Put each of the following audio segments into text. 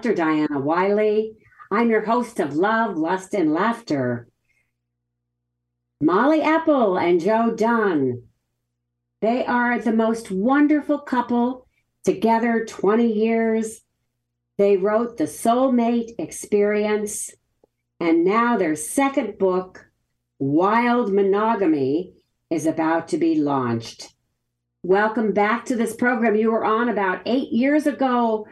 Dr. Diana Wiley. I'm your host of Love, Lust, and Laughter. Mali Apple and Joe Dunn. They are the most wonderful couple together 20 years. They wrote The Soulmate Experience, and now their second book, Wild Monogamy, is about to be launched. Welcome back to this program you were on about eight years ago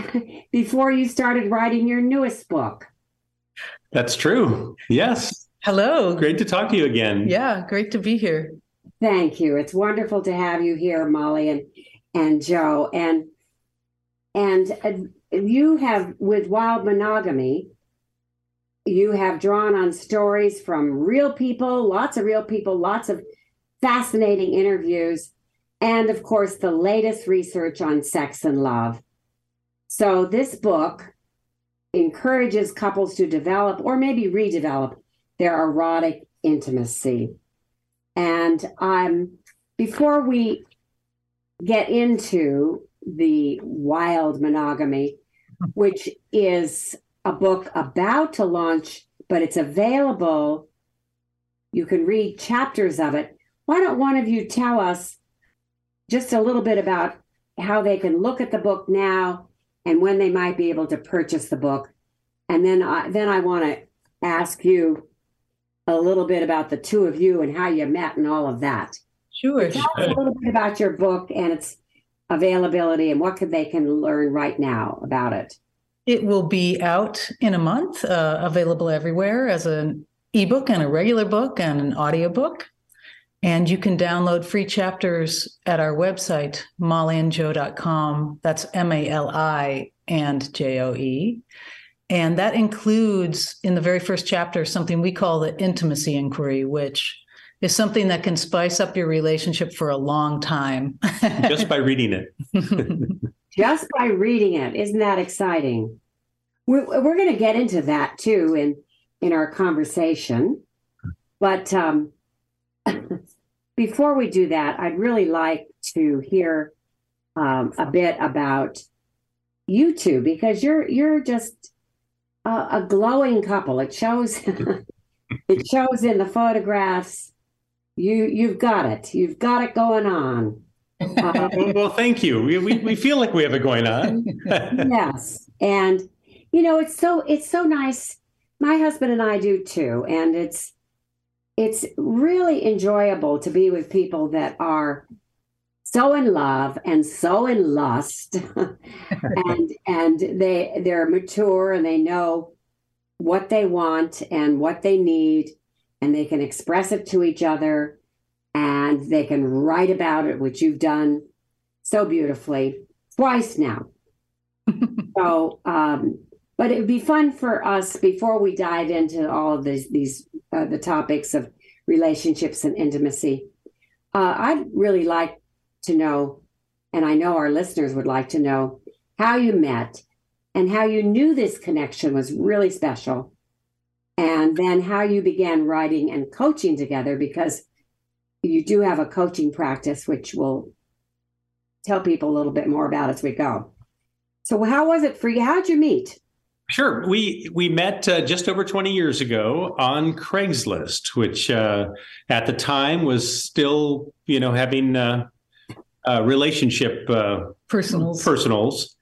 before you started writing your newest book. That's true. Yes. Hello. Great to talk to you again. Yeah, great to be here. Thank you. It's wonderful to have you here, Mali and and Joe. And and uh, you have with Wild Monogamy, you have drawn on stories from real people, lots of real people, lots of fascinating interviews, and of course the latest research on sex and love. So this book encourages couples to develop or maybe redevelop their erotic intimacy. And um, before we get into the wild monogamy, which is a book about to launch, but it's available. You can read chapters of it. Why don't one of you tell us just a little bit about how they can look at the book now and when they might be able to purchase the book. And then I, then I want to ask you a little bit about the two of you and how you met and all of that. Sure. Tell us a little bit about your book and its availability and what could they can learn right now about it. It will be out in a month, uh, available everywhere as an ebook and a regular book and an audiobook. And you can download free chapters at our website, maliandjoe.com. That's M A L I and J O E. And that includes in the very first chapter something we call the intimacy inquiry, which is something that can spice up your relationship for a long time. Just by reading it. Just by reading it. Isn't that exciting? We're, we're going to get into that too in, in our conversation. But um, before we do that, I'd really like to hear um, a bit about you two because you're you're just a, a glowing couple. It shows it shows in the photographs. You you've got it. You've got it going on. Uh, well, thank you. We, we we feel like we have it going on. yes, and you know it's so it's so nice. My husband and I do too, and it's it's really enjoyable to be with people that are so in love and so in lust. And and they they're mature and they know what they want and what they need and they can express it to each other and they can write about it which you've done so beautifully twice now. So um but it would be fun for us before we dive into all of these these uh, the topics of relationships and intimacy. Uh, I'd really like to know, and I know our listeners would like to know, how you met and how you knew this connection was really special, and then how you began writing and coaching together because you do have a coaching practice, which we'll tell people a little bit more about as we go. So, how was it for you? How'd you meet? Sure. We we met uh, just over 20 years ago on Craigslist, which uh, at the time was still, you know, having uh, relationship uh, personals. Personals.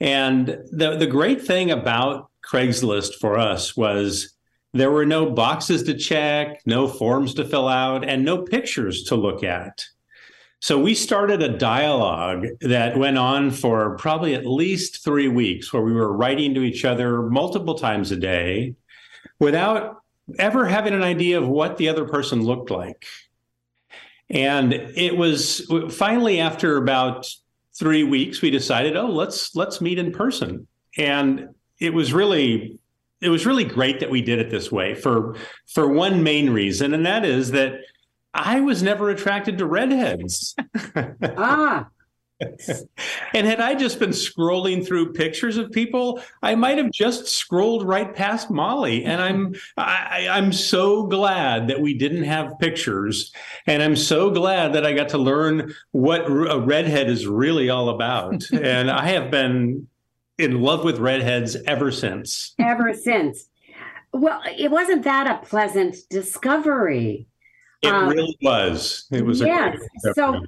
And the the great thing about Craigslist for us was there were no boxes to check, no forms to fill out, and no pictures to look at. So we started a dialogue that went on for probably at least three weeks where we were writing to each other multiple times a day without ever having an idea of what the other person looked like. And it was finally after about three weeks, we decided, oh, let's let's meet in person. And it was really it was really great that we did it this way for for one main reason, and that is that I was never attracted to redheads. ah. and had I just been scrolling through pictures of people, I might have just scrolled right past Mali. And I'm I, I'm so glad that we didn't have pictures, and I'm so glad that I got to learn what a redhead is really all about. and I have been in love with redheads ever since. Ever since. Well, it wasn't that a pleasant discovery. It Um, really was. It was. a yes. So,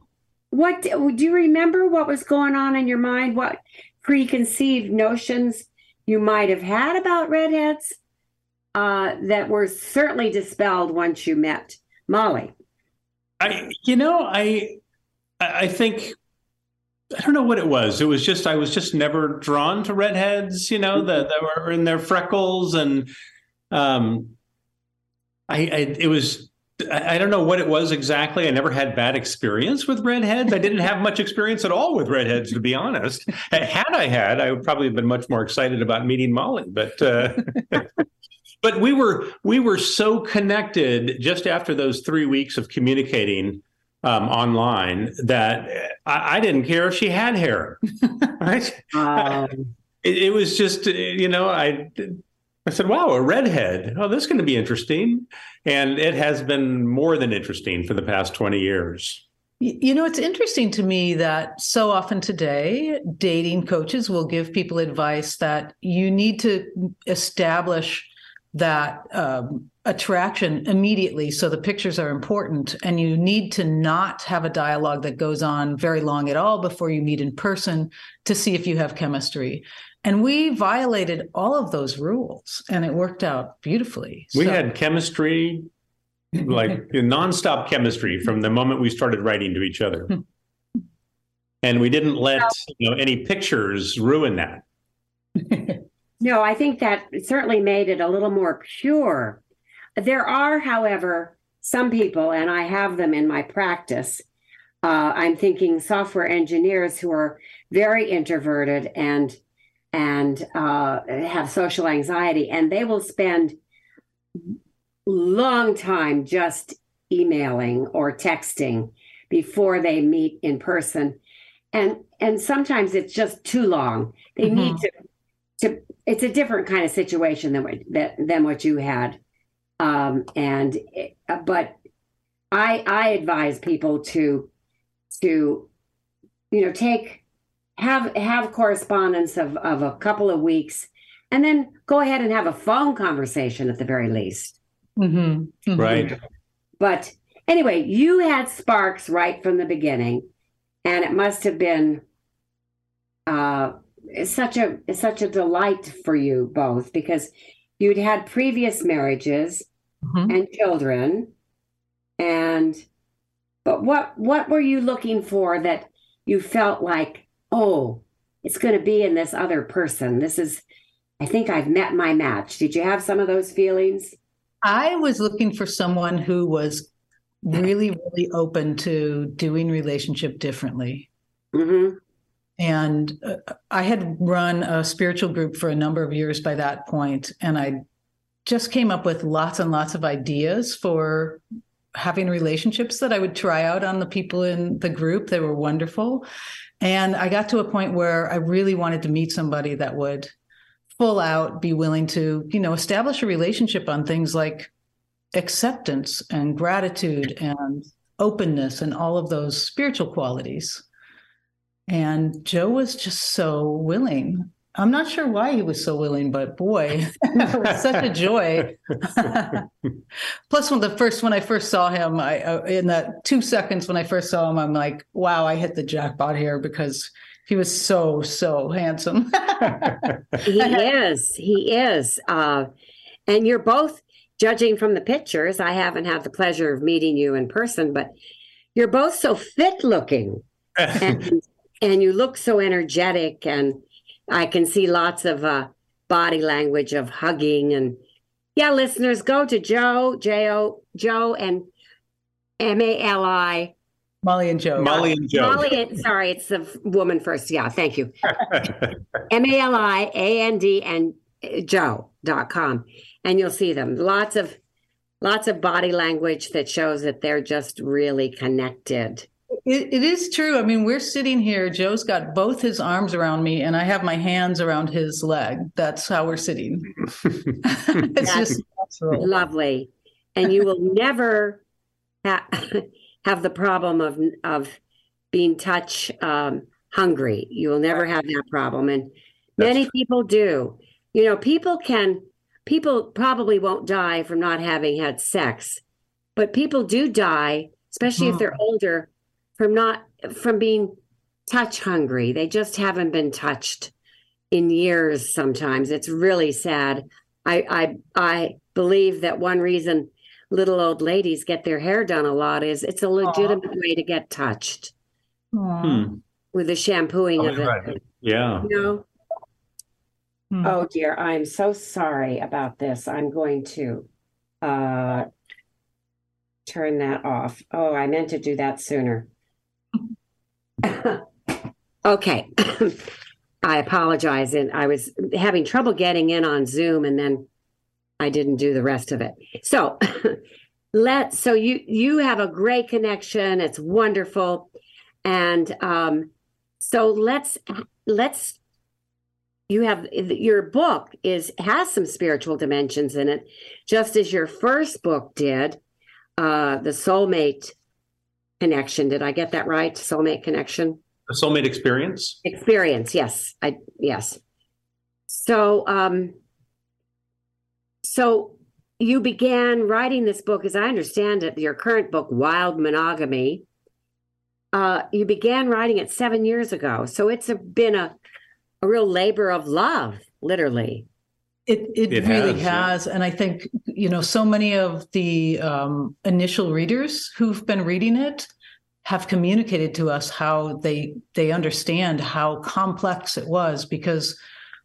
what do you remember? What was going on in your mind? What preconceived notions you might have had about redheads uh, that were certainly dispelled once you met Mali? I, you know, I, I I think, I don't know what it was. It was just I was just never drawn to redheads. You know, that that were in their freckles and, um, I, I it was. I don't know what it was exactly. I never had bad experience with redheads. I didn't have much experience at all with redheads, to be honest. Had I had, I would probably have been much more excited about meeting Mali. But uh, but we were we were so connected just after those three weeks of communicating um, online that I, I didn't care if she had hair. right? Um, It, it was just you know I I said, "Wow, a redhead! Oh, this is going to be interesting," and it has been more than interesting for the past twenty years. You know, it's interesting to me that so often today, dating coaches will give people advice that you need to establish that um, attraction immediately. So the pictures are important, and you need to not have a dialogue that goes on very long at all before you meet in person to see if you have chemistry. And we violated all of those rules, and it worked out beautifully. We So- had chemistry, like nonstop chemistry, from the moment we started writing to each other, and we didn't let you know any pictures ruin that. No, I think that certainly made it a little more pure. There are, however, some people, and I have them in my practice. Uh, I'm thinking software engineers who are very introverted and and uh, have social anxiety, and they will spend long time just emailing or texting before they meet in person, and and sometimes it's just too long. They need to to it's a different kind of situation than what that, than what you had. Um and uh, but i i advise people to to you know take have have correspondence of of a couple of weeks and then go ahead and have a phone conversation at the very least Mhm, mhm. Right. but anyway you had sparks right from the beginning and it must have been uh it's such a it's such a delight for you both because you'd had previous marriages Mhm. and children and but what what were you looking for that you felt like oh it's going to be in this other person this is i think i've met my match did you have some of those feelings I was looking for someone who was really, really open to doing relationship differently. hmm And uh, I had run a spiritual group for a number of years by that point, and I just came up with lots and lots of ideas for having relationships that I would try out on the people in the group. They were wonderful. And I got to a point where I really wanted to meet somebody that would full out be willing to, you know, establish a relationship on things like acceptance and gratitude and openness and all of those spiritual qualities. And Joe was just so willing. I'm not sure why he was so willing, but boy, it was such a joy. Plus, when the first when I first saw him, I uh, in that two seconds when I first saw him, I'm like, wow, I hit the jackpot here because he was so so handsome. he is he is uh and you're both judging from the pictures i haven't had the pleasure of meeting you in person but you're both so fit looking and, and you look so energetic and i can see lots of uh body language of hugging and yeah listeners go to joe j-o joe and m-a-l-i Mali and Joe. Mali and Joe. Mali, and- sorry, it's the woman first. Yeah, thank you. M A L I A N D and uh, Joe.com. And you'll see them. Lots of lots of body language that shows that they're just really connected. It, it is true. I mean, we're sitting here. Joe's got both his arms around me, and I have my hands around his leg. That's how we're sitting. it's just natural. Lovely. And you will never ha- have the problem of of being touch um, hungry. You will never have that problem. And That's Many true. people do. You know, people can, people probably won't die from not having had sex, but people do die, especially if Mhm. they're older, from not, from being touch hungry. They just haven't been touched in years sometimes. It's really sad. I, I, I believe that one reason little old ladies get their hair done a lot is it's a legitimate way to get touched Hmm. with the shampooing Oh, of it. right. Yeah. You know? Hmm. Oh dear, I'm so sorry about this. I'm going to uh turn that off. Oh, I meant to do that sooner. Okay. I apologize. And I was having trouble getting in on Zoom and then I didn't do the rest of it. So let so you you have a great connection. It's wonderful. And um so let's let's you have your book is has some spiritual dimensions in it just as your first book did uh the soulmate connection. Did i get that right? Soulmate connection? A soulmate experience. experience yes. I yes. So um so you began writing this book as i understand it your current book wild monogamy. Uh you began writing it seven years ago. So it's a, been a a real labor of love literally It it, It really has, yeah. and I think you know so many of the um, initial readers who've been reading it have communicated to us how they they understand how complex it was because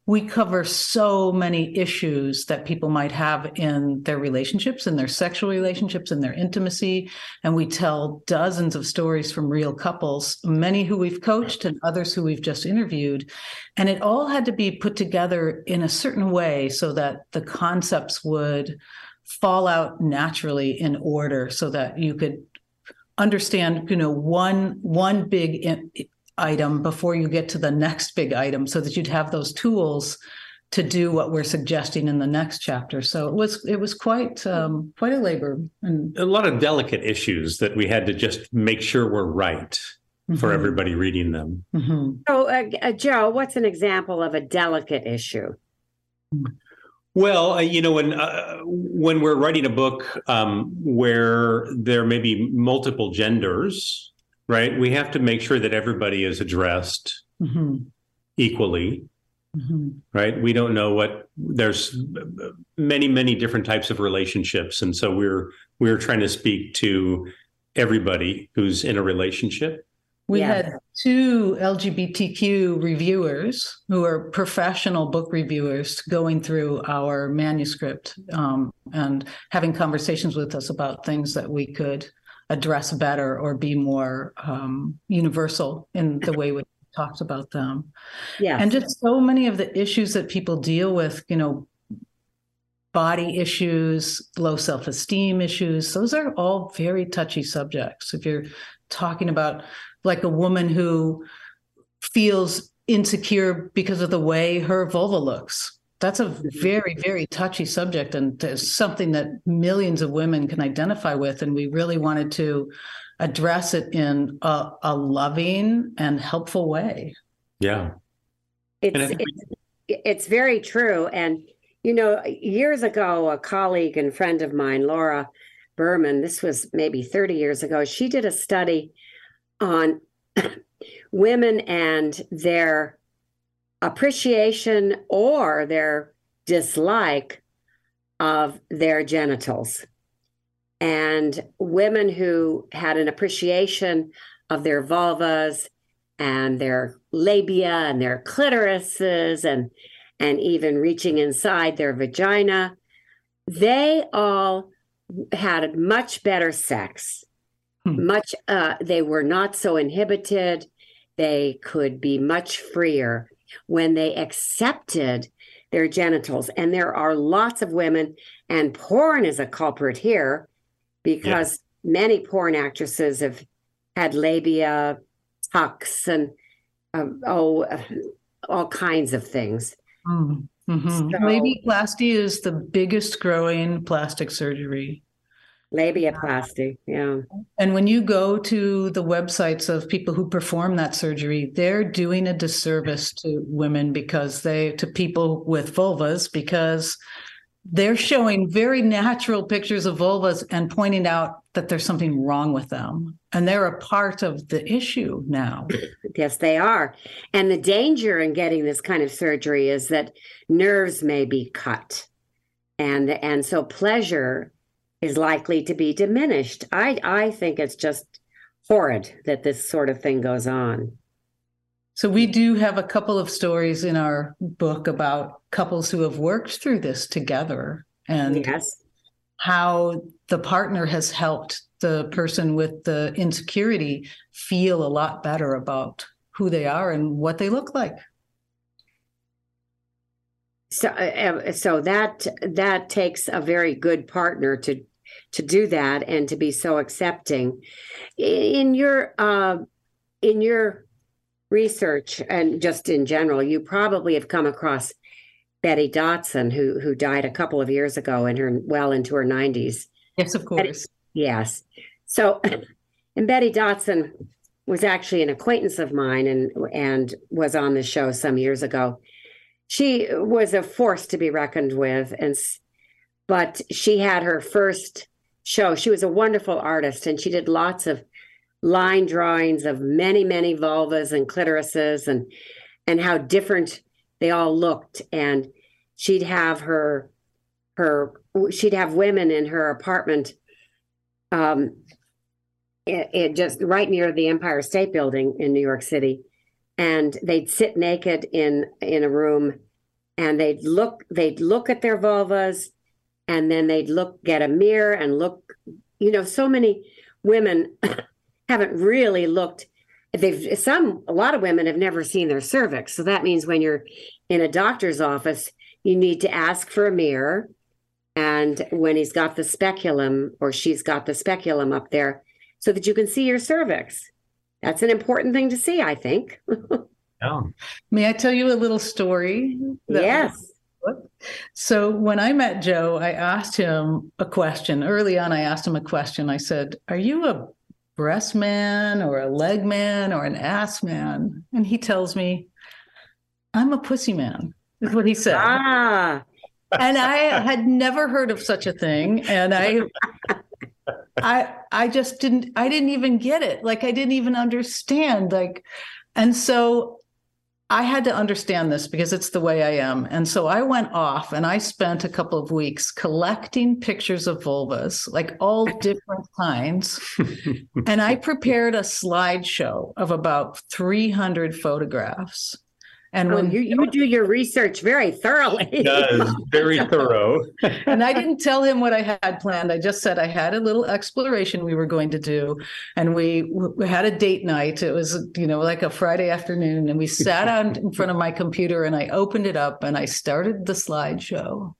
we cover so many issues that people might have in their relationships, in their sexual relationships, in their intimacy, and we tell dozens of stories from real couples, many who we've coached and others who we've just interviewed. And it all had to be put together in a certain way so that the concepts would fall out naturally in order so that you could understand, you know, one one big item before you get to the next big item so that you'd have those tools to do what we're suggesting in the next chapter. So it was it was quite um, quite a labor and A lot of delicate issues that we had to just make sure were right for Mhm, everybody reading them. mhm. so uh, uh, joe what's an example of a delicate issue Well, uh, you know, when uh, when we're writing a book um, where there may be multiple genders, right? We have to make sure that everybody is addressed Mhm, equally, mhm. right? We don't know what there's many many different types of relationships, and so we're we're trying to speak to everybody who's in a relationship. We Yeah. had two LGBTQ reviewers who are professional book reviewers going through our manuscript um, and having conversations with us about things that we could address better or be more um, universal in the way we talked about them. yes And just so many of the issues that people deal with, you know, body issues, low self esteem issues, those are all very touchy subjects. If you're talking about like a woman who feels insecure because of the way her vulva looks, that's a very, very touchy subject and it's something that millions of women can identify with. And we really wanted to address it in a, a loving and helpful way. Yeah, it's, And it's it's very true and you know years ago a colleague and friend of mine laura berman this was maybe 30 years ago she did a study on women and their appreciation or their dislike of their genitals. And women who had an appreciation of their vulvas and their labia and their clitorises and and even reaching inside their vagina they all had much better sex. Hmm. much uh, they were not so inhibited. They could be much freer when they accepted their genitals. And there are lots of women and porn is a culprit here because many porn actresses have had labia tucks and um, oh uh, all kinds of things. Mm, mhm. So- Labiaplasty is the biggest growing plastic surgery Labiaplasty, yeah. And when you go to the websites of people who perform that surgery, they're doing a disservice to women because they, to people with vulvas, because they're showing very natural pictures of vulvas and pointing out that there's something wrong with them. And they're a part of the issue now. Yes, they are. And the danger in getting this kind of surgery is that nerves may be cut. And and so pleasure is likely to be diminished. I I think it's just horrid that this sort of thing goes on. So we do have a couple of stories in our book about couples who have worked through this together and yes. how the partner has helped the person with the insecurity feel a lot better about who they are and what they look like. So, uh, so that that takes a very good partner to to do that and to be so accepting. In your uh, in your research and just in general, you probably have come across Betty Dodson, who who died a couple of years ago in her well into her nineties. Yes, of course. yes. So, and Betty Dodson was actually an acquaintance of mine and and was on the show some years ago. She was a force to be reckoned with, and but she had her first show. She was a wonderful artist, and she did lots of line drawings of many, many vulvas and clitorises and and how different they all looked. And she'd have her her she'd have women in her apartment um it, it just right near the Empire State Building in New York City. And they'd sit naked in in a room and they'd look they'd look at their vulvas and then they'd look get a mirror and look you know so many women haven't really looked they've some a lot of women have never seen their cervix. So that means when you're in a doctor's office you need to ask for a mirror. And when he's got the speculum or she's got the speculum up there so that you can see your cervix. That's an important thing to see i think. Yeah. may i tell you a little story yes so when I met Joe, I asked him a question. Early on, I asked him a question. I said, Are you a breast man or a leg man or an ass man? And he tells me, I'm a pussy man, is what he said. Ah. and I had never heard of such a thing. And I I I just didn't I didn't even get it. Like I didn't even understand. Like and so I had to understand this because it's the way I am. And so I went off and I spent a couple of weeks collecting pictures of vulvas, like all different kinds. and I prepared a slideshow of about 300 photographs. And oh, when um, you, you do your research very thoroughly, he does very thorough. and I didn't tell him what I had planned. I just said I had a little exploration we were going to do, and we, we had a date night. It was you know like a Friday afternoon, and we sat out in front of my computer, and I opened it up, and I started the slideshow.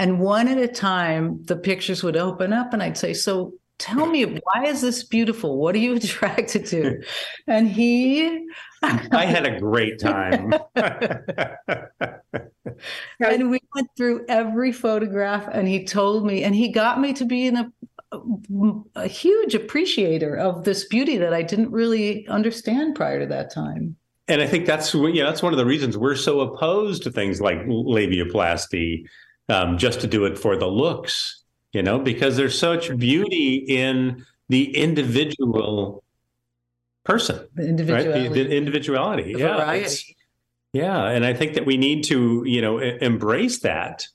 And one at a time, the pictures would open up, and I'd say, "So tell me why is this beautiful? What are you attracted to? And he i had a great time. And we went through every photograph and he told me and he got me to be in a, a huge appreciator of this beauty that i didn't really understand prior to that time. And i think that's yeah that's one of the reasons we're so opposed to things like labiaplasty um, just to do it for the looks you know, because there's such beauty in the individual person, the individuality, right? the, the individuality, the yeah, variety. yeah, and I think that we need to, you know, embrace that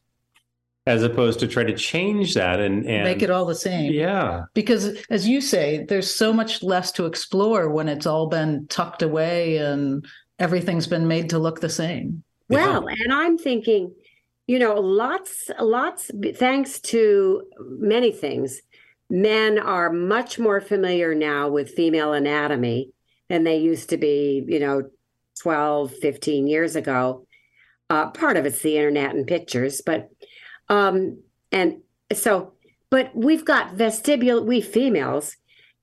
as opposed to try to change that and, and make it all the same. Yeah, because as you say, there's so much less to explore when it's all been tucked away and everything's been made to look the same. Well, yeah. and I'm thinking you know, lots, lots, thanks to many things, men are much more familiar now with female anatomy than they used to be, you know, 12, 15 years ago. Uh, part of it's the internet and pictures, but, um, and so, but we've got vestibular, we females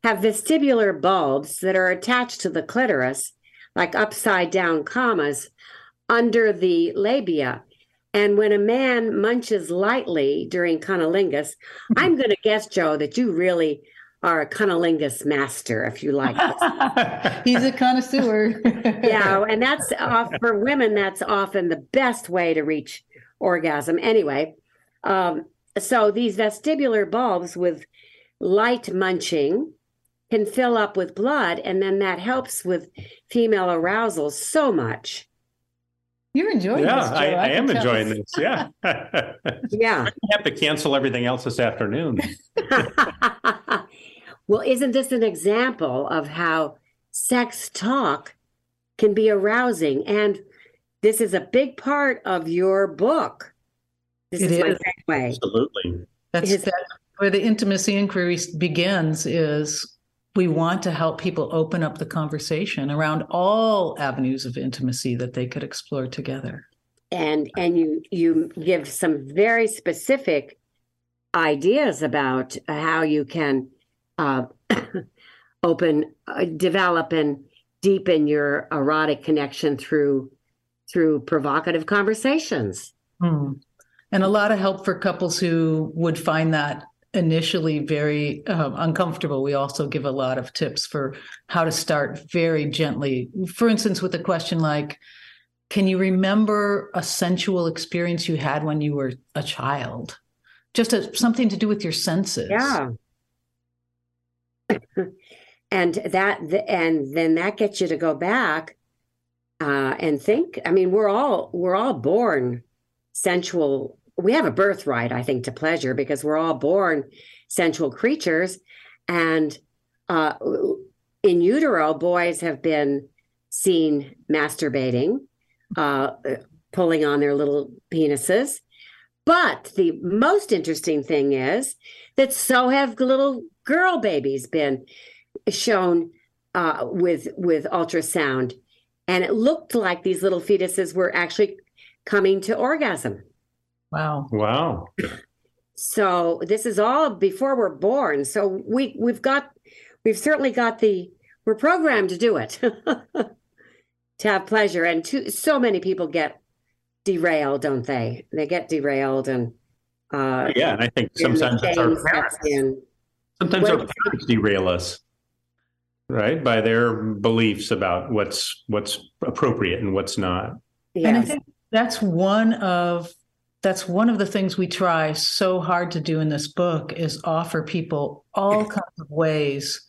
have vestibular bulbs that are attached to the clitoris, like upside down commas under the labia And when a man munches lightly during cunnilingus, I'm going to guess, Joe, that you really are a cunnilingus master, if you like. He's a connoisseur. yeah, and that's off for women. That's often the best way to reach orgasm. Anyway, um, so these vestibular bulbs with light munching can fill up with blood, and then that helps with female arousal so much. You're enjoying yeah, this, Joe. I, I, can am tell. enjoying this. Yeah. Yeah. I have to cancel everything else this afternoon. well, isn't this an example of how sex talk can be arousing? And this is a big part of your book. This It is, my segue. Absolutely. That's, Is- that's where the intimacy inquiry begins is we want to help people open up the conversation around all avenues of intimacy that they could explore together. and and you you give some very specific ideas about how you can uh, open uh, develop and deepen your erotic connection through through provocative conversations Hmm. And a lot of help for couples who would find that initially very um, uncomfortable. We also give a lot of tips for how to start very gently. For instance, with a question like, can you remember a sensual experience you had when you were a child? Just a, something to do with your senses. yeah and that and then that gets you to go back uh, and think i mean we're all we're all born sensual we have a birthright i think to pleasure because we're all born sensual creatures. And uh, in utero boys have been seen masturbating uh, pulling on their little penises. But the most interesting thing is that so have little girl babies been shown uh, with with ultrasound. And it looked like these little fetuses were actually coming to orgasm Wow. Wow. so this is all before we're born so we we've got we've certainly got the we're programmed to do it to have pleasure and to, so many people get derailed don't they they get derailed and uh Yeah, and I think sometimes it's our parents. in. Sometimes What- our parents derail us, right, by their beliefs about what's what's appropriate and what's not. And I think that's one of that's one of the things we try so hard to do in this book is offer people all kinds of ways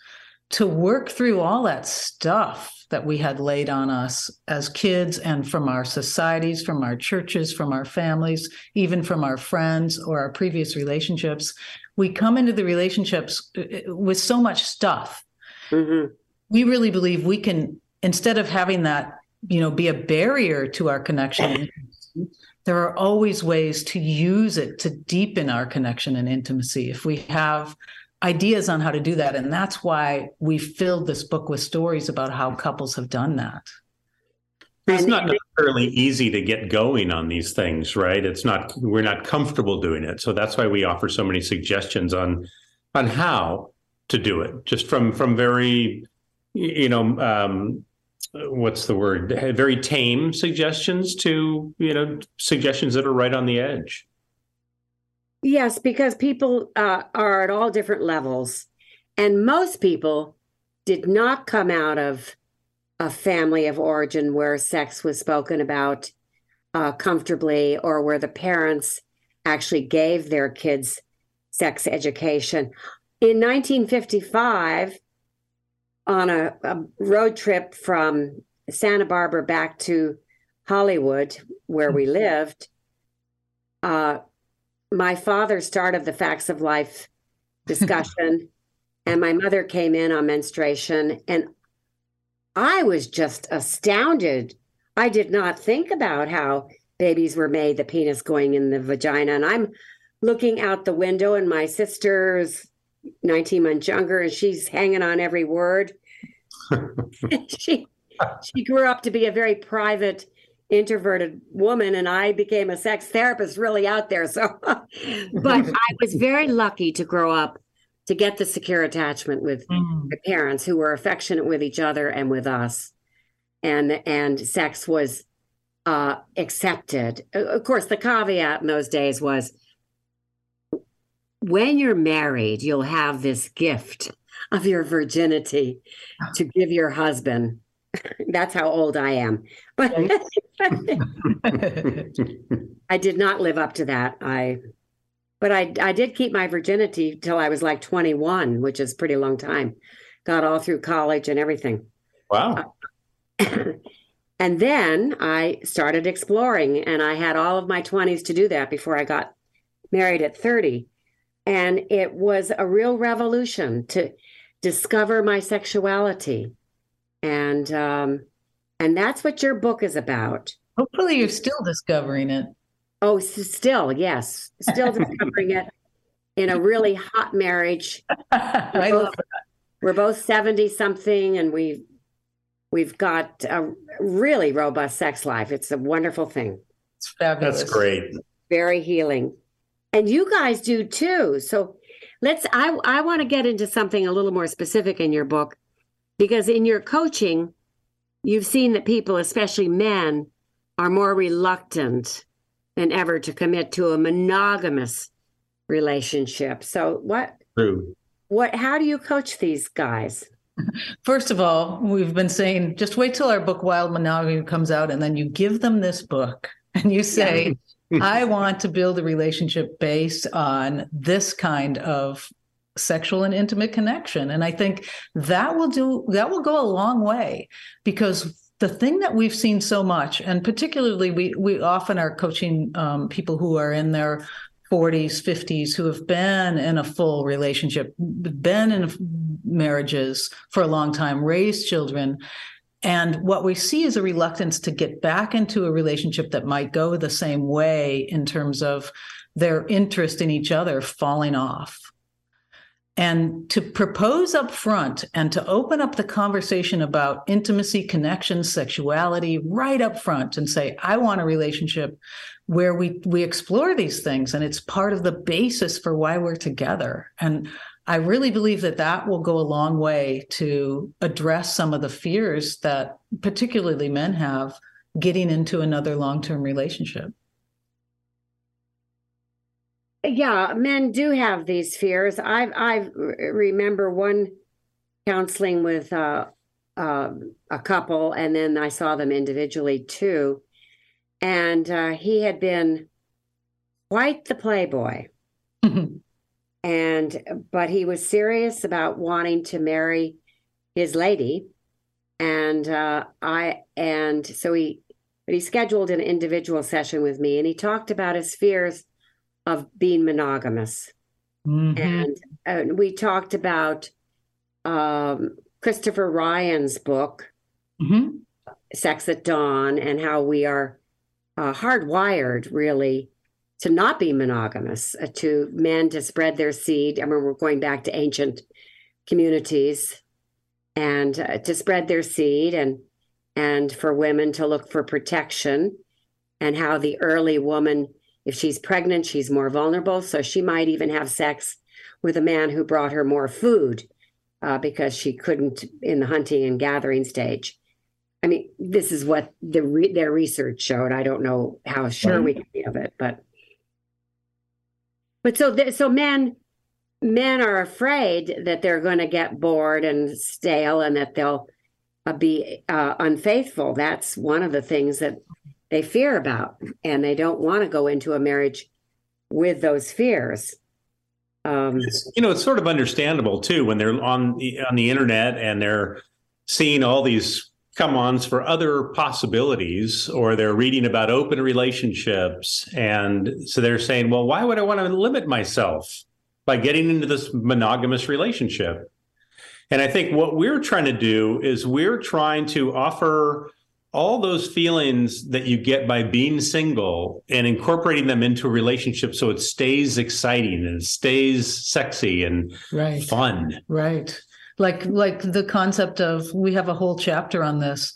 to work through all that stuff that we had laid on us as kids and from our societies, from our churches, from our families, even from our friends or our previous relationships. We come into the relationships uh, with so much stuff Mhm. we really believe we can instead of having that you know be a barrier to our connection there are always ways to use it to deepen our connection and intimacy if we have ideas on how to do that and that's why we filled this book with stories about how couples have done that It's not necessarily easy to get going on these things, right? It's not we're not comfortable doing it. So that's why we offer so many suggestions on on how to do it. Just from from very you know um what's the word? Very tame suggestions to, you know, suggestions that are right on the edge. Yes, because people uh, are at all different levels. And most people did not come out of a family of origin where sex was spoken about uh, comfortably or where the parents actually gave their kids sex education. In 1955, on a, a road trip from Santa Barbara back to Hollywood, where we lived, uh, my father started the facts of life discussion and my mother came in on menstruation and i was just astounded. I did not think about how babies were made the penis going in the vagina and i'm looking out the window and my sister's 19 months younger and she's hanging on every word she she grew up to be a very private introverted woman and I became a sex therapist really out there. So, but I was very lucky to grow up to get the secure attachment with my parents who were affectionate with each other and with us. And, and sex was uh, accepted. Of course, the caveat in those days was when you're married, you'll have this gift of your virginity to give your husband. That's how old I am. But I did not live up to that. I but I I did keep my virginity till I was like 21, which is pretty long time. Got all through college and everything. Wow. Uh, and then I started exploring and I had all of my 20s to do that before I got married at 30. And it was a real revolution to discover my sexuality. And um and that's what your book is about. Hopefully you're still discovering it. Oh, s- still, yes. Still discovering it in a really hot marriage. I love it. We're both 70 something and we we've got a really robust sex life. It's a wonderful thing. It's fabulous. That's great. Very healing. And you guys do too. So let's I I want to get into something a little more specific in your book because in your coaching you've seen that people, especially men, are more reluctant than ever to commit to a monogamous relationship. So what True. what how do you coach these guys? First of all, we've been saying just wait till our book Wild Monogamy comes out and then you give them this book and you say, I want to build a relationship based on this kind of sexual and intimate connection. And I think that will do that will go a long way because the thing that we've seen so much, and particularly we we often are coaching um, people who are in their 40s, 50s, who have been in a full relationship, been in marriages for a long time, raised children. And what we see is a reluctance to get back into a relationship that might go the same way in terms of their interest in each other falling off. And to propose up front and to open up the conversation about intimacy, connection, sexuality right up front and say, I want a relationship where we we explore these things and it's part of the basis for why we're together. And I really believe that that will go a long way to address some of the fears that particularly men have getting into another long-term relationship. Yeah, men do have these fears. I I remember one counseling with uh, uh, a couple, and then I saw them individually too. And uh, he had been quite the playboy, and but he was serious about wanting to marry his lady, and uh, I and so he but he scheduled an individual session with me, and he talked about his fears of being monogamous. Mhm. And, and we talked about um, Christopher Ryan's book, Mhm. Sex at Dawn, and how we are uh, hardwired really to not be monogamous, uh, to men to spread their seed. I mean, we're going back to ancient communities and uh, to spread their seed and and for women to look for protection and how the early woman if she's pregnant she's more vulnerable. So she might even have sex with a man who brought her more food uh, because she couldn't in the hunting and gathering stage. I mean this is what the re- their research showed. I don't know how sure we can be of it but but so th- so men men are afraid that they're going to get bored and stale and that they'll uh, be uh, unfaithful. That's one of the things that they fear about. And they don't want to go into a marriage with those fears. Um, you know, it's sort of understandable too when they're on the, on the internet and they're seeing all these come-ons for other possibilities, or they're reading about open relationships, and so they're saying, "Well, why would I want to limit myself by getting into this monogamous relationship?" And I think what we're trying to do is we're trying to offer all those feelings that you get by being single and incorporating them into a relationship so it stays exciting and stays sexy and Right. fun. Right. Like like the concept of we have a whole chapter on this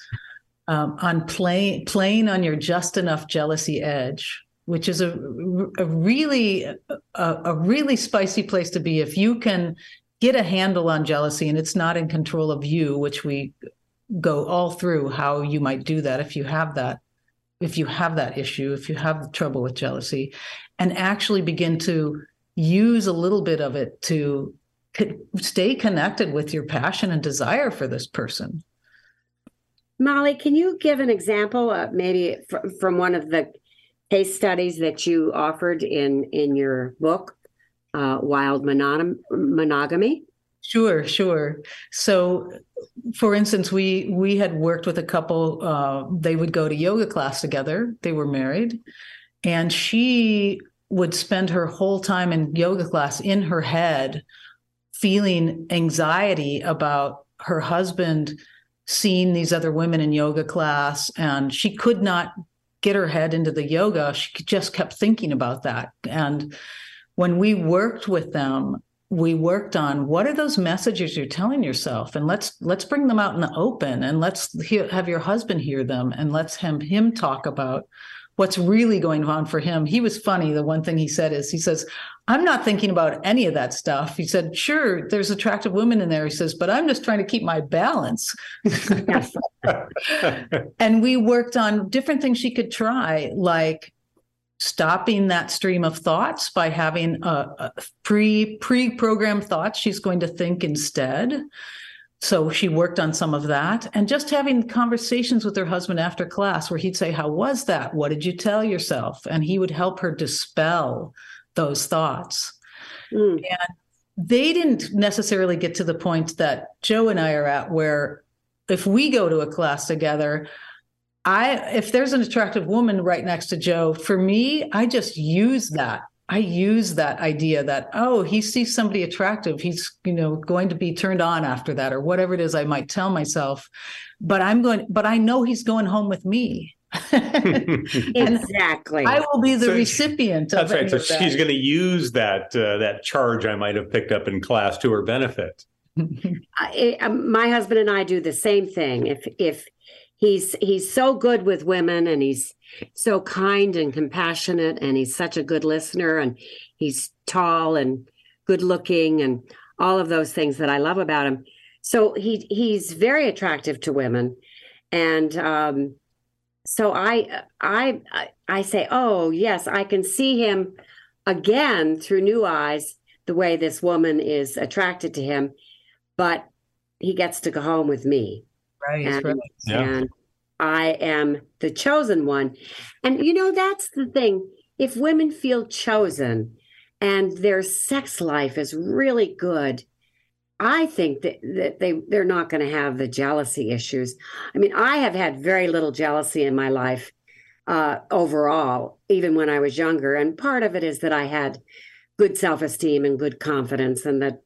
um, on playing playing on your just enough jealousy edge, which is a a really a, a really spicy place to be if you can get a handle on jealousy and it's not in control of you, which we go all through how you might do that if you have that if you have that issue, if you have trouble with jealousy, and actually begin to use a little bit of it to stay connected with your passion and desire for this person. Mali, can you give an example, maybe fr- from one of the case studies that you offered in in your book, uh, Wild Monog- Monogamy? Sure, sure. So, for instance, we we had worked with a couple. Uh, they would go to yoga class together. They were married, and she would spend her whole time in yoga class in her head, feeling anxiety about her husband seeing these other women in yoga class, and she could not get her head into the yoga. She just kept thinking about that, and when we worked with them we worked on what are those messages you're telling yourself? And let's let's bring them out in the open and let's hear, have your husband hear them and let's him him talk about what's really going on for him. He was funny. The one thing he said is he says i'm not thinking about any of that stuff. He said sure there's attractive women in there. He says but i'm just trying to keep my balance. And we worked on different things she could try like stopping that stream of thoughts by having a, a pre pre-programmed thoughts she's going to think instead. So she worked on some of that and just having conversations with her husband after class where he'd say how was that? What did you tell yourself? And he would help her dispel those thoughts mm. and they didn't necessarily get to the point that joe and i are at where if we go to a class together I if there's an attractive woman right next to Joe, for me, I just use that. I use that idea that oh, he sees somebody attractive, he's you know going to be turned on after that or whatever it is I might tell myself. But I'm going but I know he's going home with me. exactly. I will be the so recipient that's right. So she's going to use that uh, that charge I might have picked up in class to her benefit. I, um, my husband and I do the same thing. If if he's he's so good with women and he's so kind and compassionate and he's such a good listener and he's tall and good looking and all of those things that I love about him. So he he's very attractive to women, and um, so I I I say, oh yes, I can see him again through new eyes the way this woman is attracted to him, but he gets to go home with me. Right. And, right. Yeah. and I am the chosen one. And you know, that's the thing. If women feel chosen and their sex life is really good, I think that, that they they're not going to have the jealousy issues. I mean, I have had very little jealousy in my life uh, overall, even when I was younger, and part of it is that I had good self esteem and good confidence, and that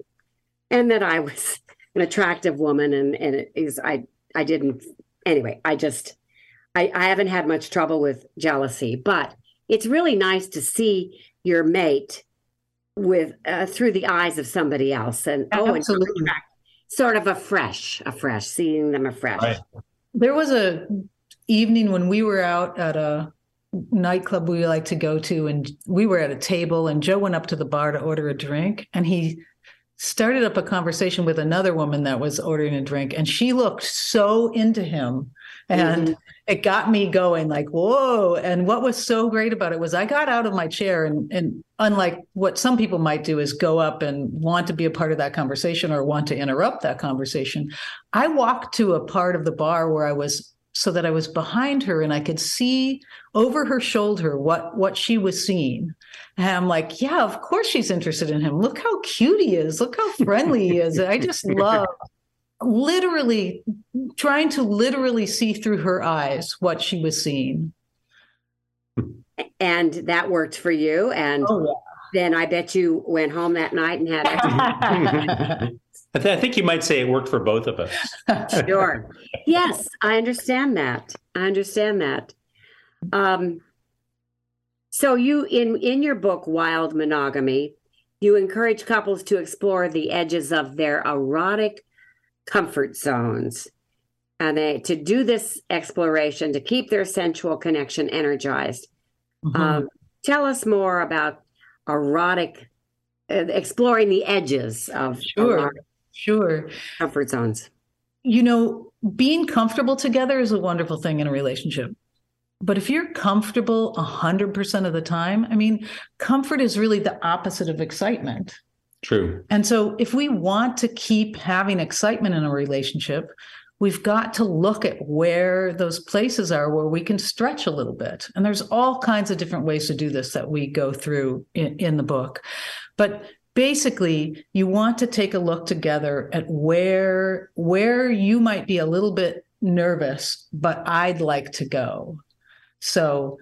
and that I was an attractive woman, and and it is I I didn't anyway. I just I, I haven't had much trouble with jealousy, but it's really nice to see your mate with uh, through the eyes of somebody else, and oh, absolutely, and sort of afresh, afresh, seeing them afresh. Right. There was a evening when we were out at a nightclub we like to go to, and we were at a table, and Joe went up to the bar to order a drink, and he started up a conversation with another woman that was ordering a drink and she looked so into him and mm-hmm. it got me going like whoa and what was so great about it was i got out of my chair and, and unlike what some people might do is go up and want to be a part of that conversation or want to interrupt that conversation i walked to a part of the bar where i was so that I was behind her and I could see over her shoulder what what she was seeing. And I'm like, yeah, of course she's interested in him. Look how cute he is. Look how friendly he is. I just love literally trying to literally see through her eyes what she was seeing. And that worked for you. And oh, yeah. then I bet you went home that night and had I, th- I think you might say it worked for both of us. sure. Yes, I understand that. I understand that. Um, so you in in your book Wild Monogamy, you encourage couples to explore the edges of their erotic comfort zones. And they to do this exploration to keep their sensual connection energized. Mm-hmm. Um, tell us more about erotic uh, exploring the edges of sure. Sure. Comfort zones. You know, being comfortable together is a wonderful thing in a relationship. But if you're comfortable 100% of the time, I mean, comfort is really the opposite of excitement. True. And so if we want to keep having excitement in a relationship, we've got to look at where those places are where we can stretch a little bit. And there's all kinds of different ways to do this that we go through in, in the book. But basically you want to take a look together at where where you might be a little bit nervous but i'd like to go so,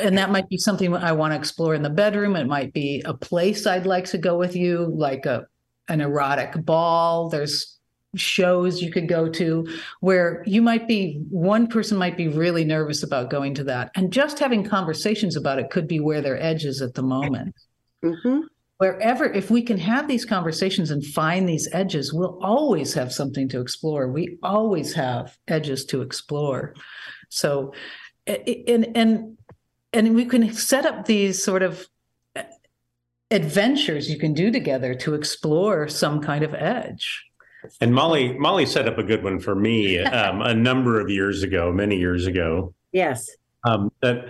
and that might be something I want to explore in the bedroom. It might be a place I'd like to go with you, like a an erotic ball. There's shows you could go to where you might be one person might be really nervous about going to that and just having conversations about it could be where their edge is at the moment mm-hmm. wherever if we can have these conversations and find these edges we'll always have something to explore we always have edges to explore so and and and we can set up these sort of adventures you can do together to explore some kind of edge. And Mali, Mali set up a good one for me um, a number of years ago, many years ago. Yes. Um, that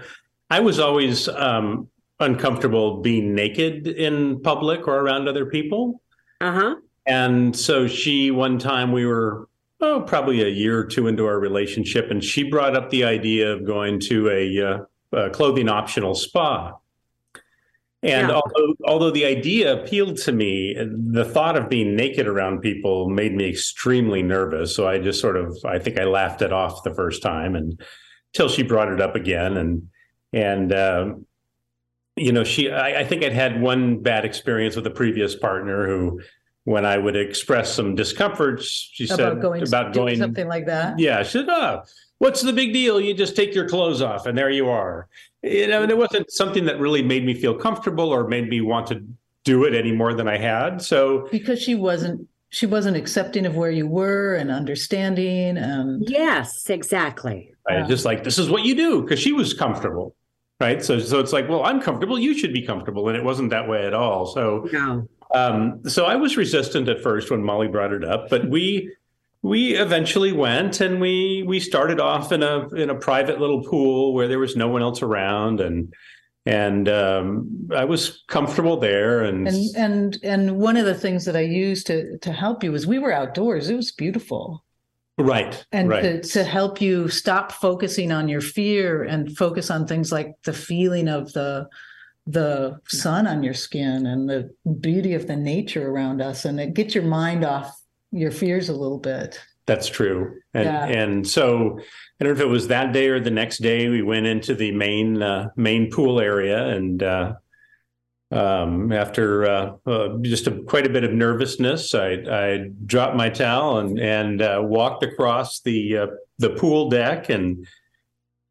I was always um, uncomfortable being naked in public or around other people. Uh huh. And so she, one time, we were oh, probably a year or two into our relationship, and she brought up the idea of going to a, uh, a clothing optional spa. And yeah. although, although the idea appealed to me, the thought of being naked around people made me extremely nervous. So I just sort of, I think I laughed it off the first time, and till she brought it up again, and and um, you know, she, I, I think I'd had one bad experience with a previous partner who when I would express some discomfort, she about said going, about going something like that. Yeah, she said, "Oh, what's the big deal? You just take your clothes off, and there you are." You know, and it wasn't something that really made me feel comfortable or made me want to do it any more than I had. So because she wasn't she wasn't accepting of where you were and understanding and yes exactly I just like this is what you do because she was comfortable right so so it's like well i'm comfortable you should be comfortable and it wasn't that way at all so no um, so I was resistant at first when Mali brought it up, but we we eventually went and we we started off in a in a private little pool where there was no one else around and and um, I was comfortable there and and and and one of the things that I used to to help you was we were outdoors. It was beautiful. Right. And right. To, to help you stop focusing on your fear and focus on things like the feeling of the the sun on your skin and the beauty of the nature around us and it gets your mind off your fears a little bit that's true and yeah. and so i don't know if it was that day or the next day we went into the main uh, main pool area and uh, um, after uh, uh just a, quite a bit of nervousness, I, I dropped my towel and and uh, walked across the uh, the pool deck, and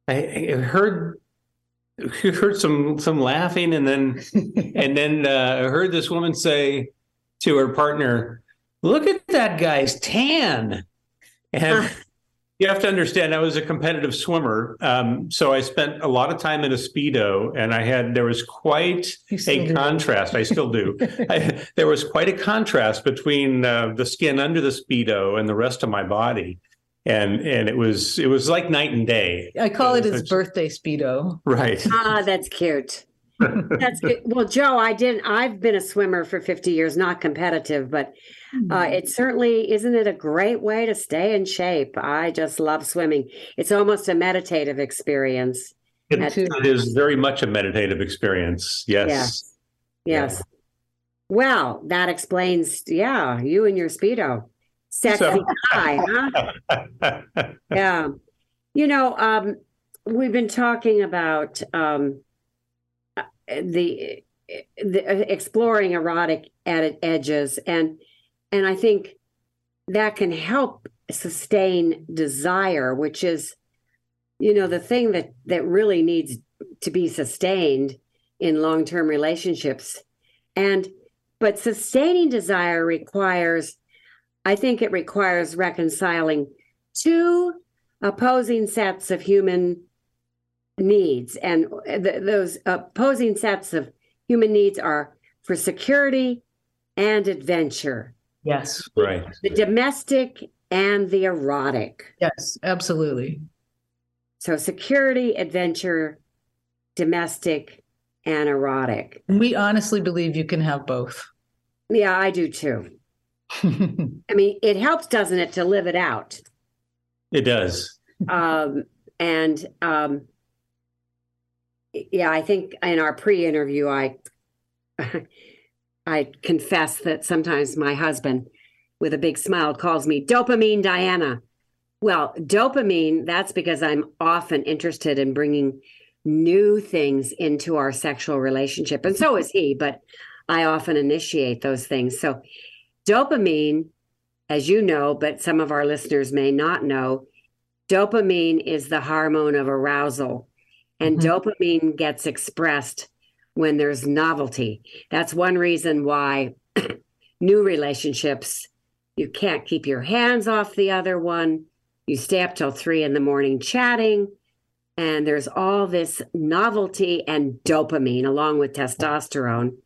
I, I heard heard some some laughing, and then and then uh, I heard this woman say to her partner, "Look at that guy's tan." And you have to understand, I was a competitive swimmer, um, so I spent a lot of time in a speedo, and I had there was quite a do. contrast. I still do. I, there was quite a contrast between uh, the skin under the speedo and the rest of my body and and it was it was like night and day. I call it, it his birthday speedo. Right. Ah, that's cute. that's good. Well, Joe, I didn't. I've been a swimmer for fifty years, not competitive, but uh, hmm. it certainly isn't it a great way to stay in shape. I just love swimming. It's almost a meditative experience. It, it is very much a meditative experience. Yes. Yes. yes. Yeah. Well, that explains. Yeah, you and your speedo. Sexy guy, huh? yeah. You know, um, we've been talking about um, the the exploring erotic ed- edges and and I think that can help sustain desire which is you know the thing that that really needs to be sustained in long-term relationships and but sustaining desire requires I think it requires reconciling two opposing sets of human needs. And th- those opposing sets of human needs are for security and adventure. Yes. Right. The domestic and the erotic. Yes, absolutely. So security, adventure, domestic, and erotic. We honestly believe you can have both. Yeah, I do too. I mean, it helps, doesn't it, to live it out? It does. Um, and um, yeah, I think in our pre-interview, I I confess that sometimes my husband, with a big smile, calls me dopamine Diana. Well, dopamine, that's because I'm often interested in bringing new things into our sexual relationship. And so is he, but I often initiate those things. So, dopamine, as you know, but some of our listeners may not know, dopamine is the hormone of arousal. And mm-hmm. dopamine gets expressed when there's novelty. That's one reason why new relationships, you can't keep your hands off the other one. You stay up till three in the morning chatting, and there's all this novelty and dopamine along with testosterone.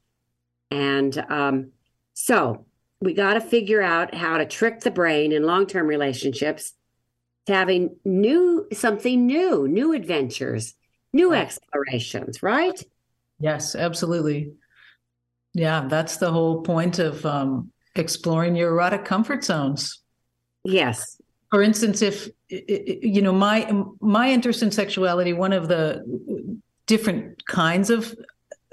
And um, so we got to figure out how to trick the brain in long term relationships to having new, something new, new adventures, new explorations, right? Yes, absolutely. Yeah, that's the whole point of um, exploring your erotic comfort zones. Yes. For instance, if you know my my interest in sexuality, one of the different kinds of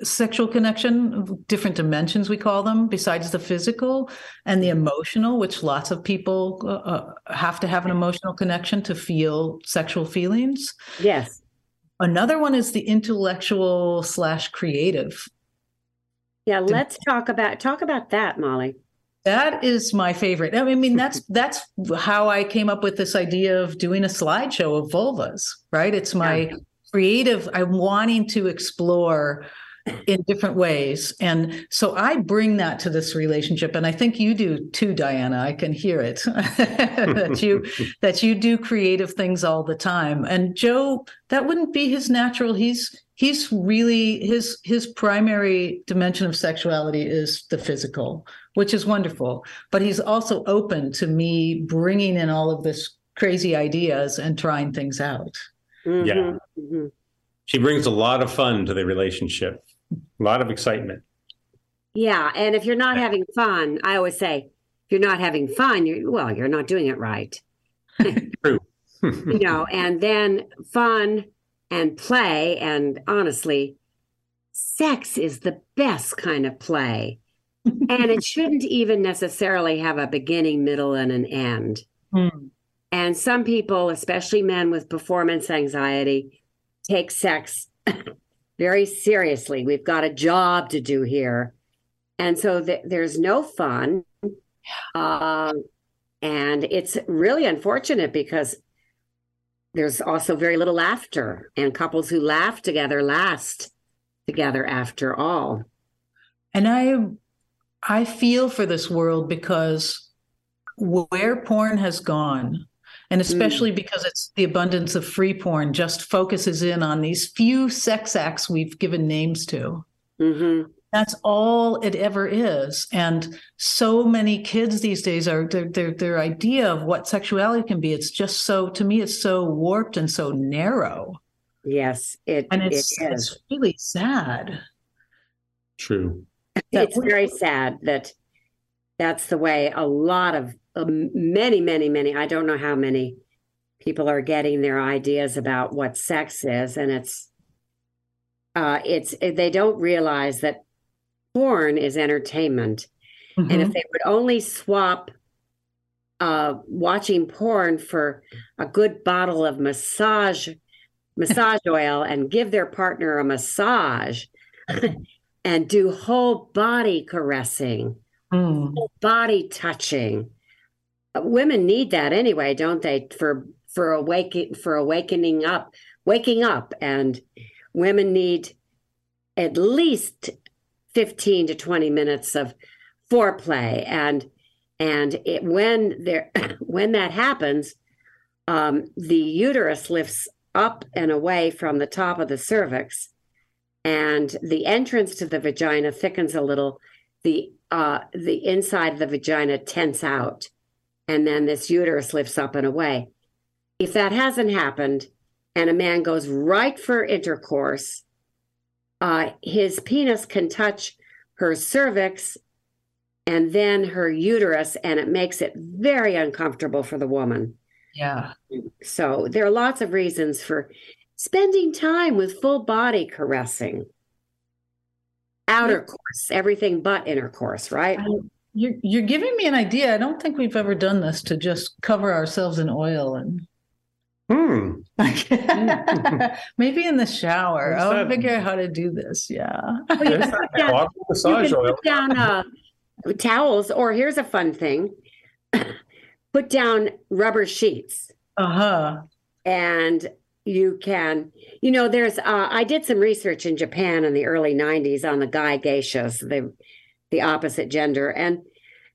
sexual connection, different dimensions we call them, besides the physical and the emotional, which lots of people uh, uh have to have an emotional connection to feel sexual feelings. Yes. Another one is the intellectual slash creative. Yeah, let's talk about talk about that, Mali. That is my favorite. I mean, that's that's how I came up with this idea of doing a slideshow of vulvas, right? It's my yeah. creative. I'm wanting to explore in different ways. And so I bring that to this relationship. And I think you do too, Diana. I can hear it that you that you do creative things all the time. And Joe, that wouldn't be his natural. He's he's really his his primary dimension of sexuality is the physical, which is wonderful. But he's also open to me bringing in all of this crazy ideas and trying things out. Mm-hmm. Yeah. Mm-hmm. She brings a lot of fun to the relationship. A lot of excitement. Yeah, and if you're not having fun, I always say, if you're not having fun, you're well, you're not doing it right. True. you know, and then fun and play, and honestly, sex is the best kind of play. and it shouldn't even necessarily have a beginning, middle, and an end. Mm. And some people, especially men with performance anxiety, take sex very seriously. We've got a job to do here. And so th- there's no fun. Uh, and it's really unfortunate because there's also very little laughter, and couples who laugh together last together after all. And I, I feel for this world because where porn has gone, and mm. especially mm. because it's the abundance of free porn just focuses in on these few sex acts we've given names to mm-hmm. that's all it ever is and so many kids these days are their, their their idea of what sexuality can be it's just so to me it's so warped and so narrow yes it and it's, it it's really sad true it's very sad that that's the way a lot of uh, many, many, many, I don't know how many people are getting their ideas about what sex is. And it's, uh, it's, they don't realize that porn is entertainment. Mm-hmm. And if mm-hmm. they would only swap uh, watching porn for a good bottle of massage massage oil and give their partner a massage and do whole body caressing, mm. whole body touching, women need that anyway, don't they? For for awakening for awakening up, waking up, and women need at least fifteen to twenty minutes of foreplay, and and it, when there when that happens, um, the uterus lifts up and away from the top of the cervix, and the entrance to the vagina thickens a little. The uh, the inside of the vagina tense out and then this uterus lifts up and away. If that hasn't happened, and a man goes right for intercourse, uh, his penis can touch her cervix and then her uterus, and it makes it very uncomfortable for the woman. Yeah. So there are lots of reasons for spending time with full body caressing. Outer course, everything but intercourse, right? You're you're giving me an idea. I don't think we've ever done this to just cover ourselves in oil and Hmm. maybe in the shower. What's I'll that? figure out how to do this. Yeah. Well, you can put down- you massage can oil. put down uh, towels, or here's a fun thing: put down rubber sheets, Uh-huh. and you can, you know, there's. Uh, I did some research in Japan in the early '90s on the guy geishas, the the opposite gender, and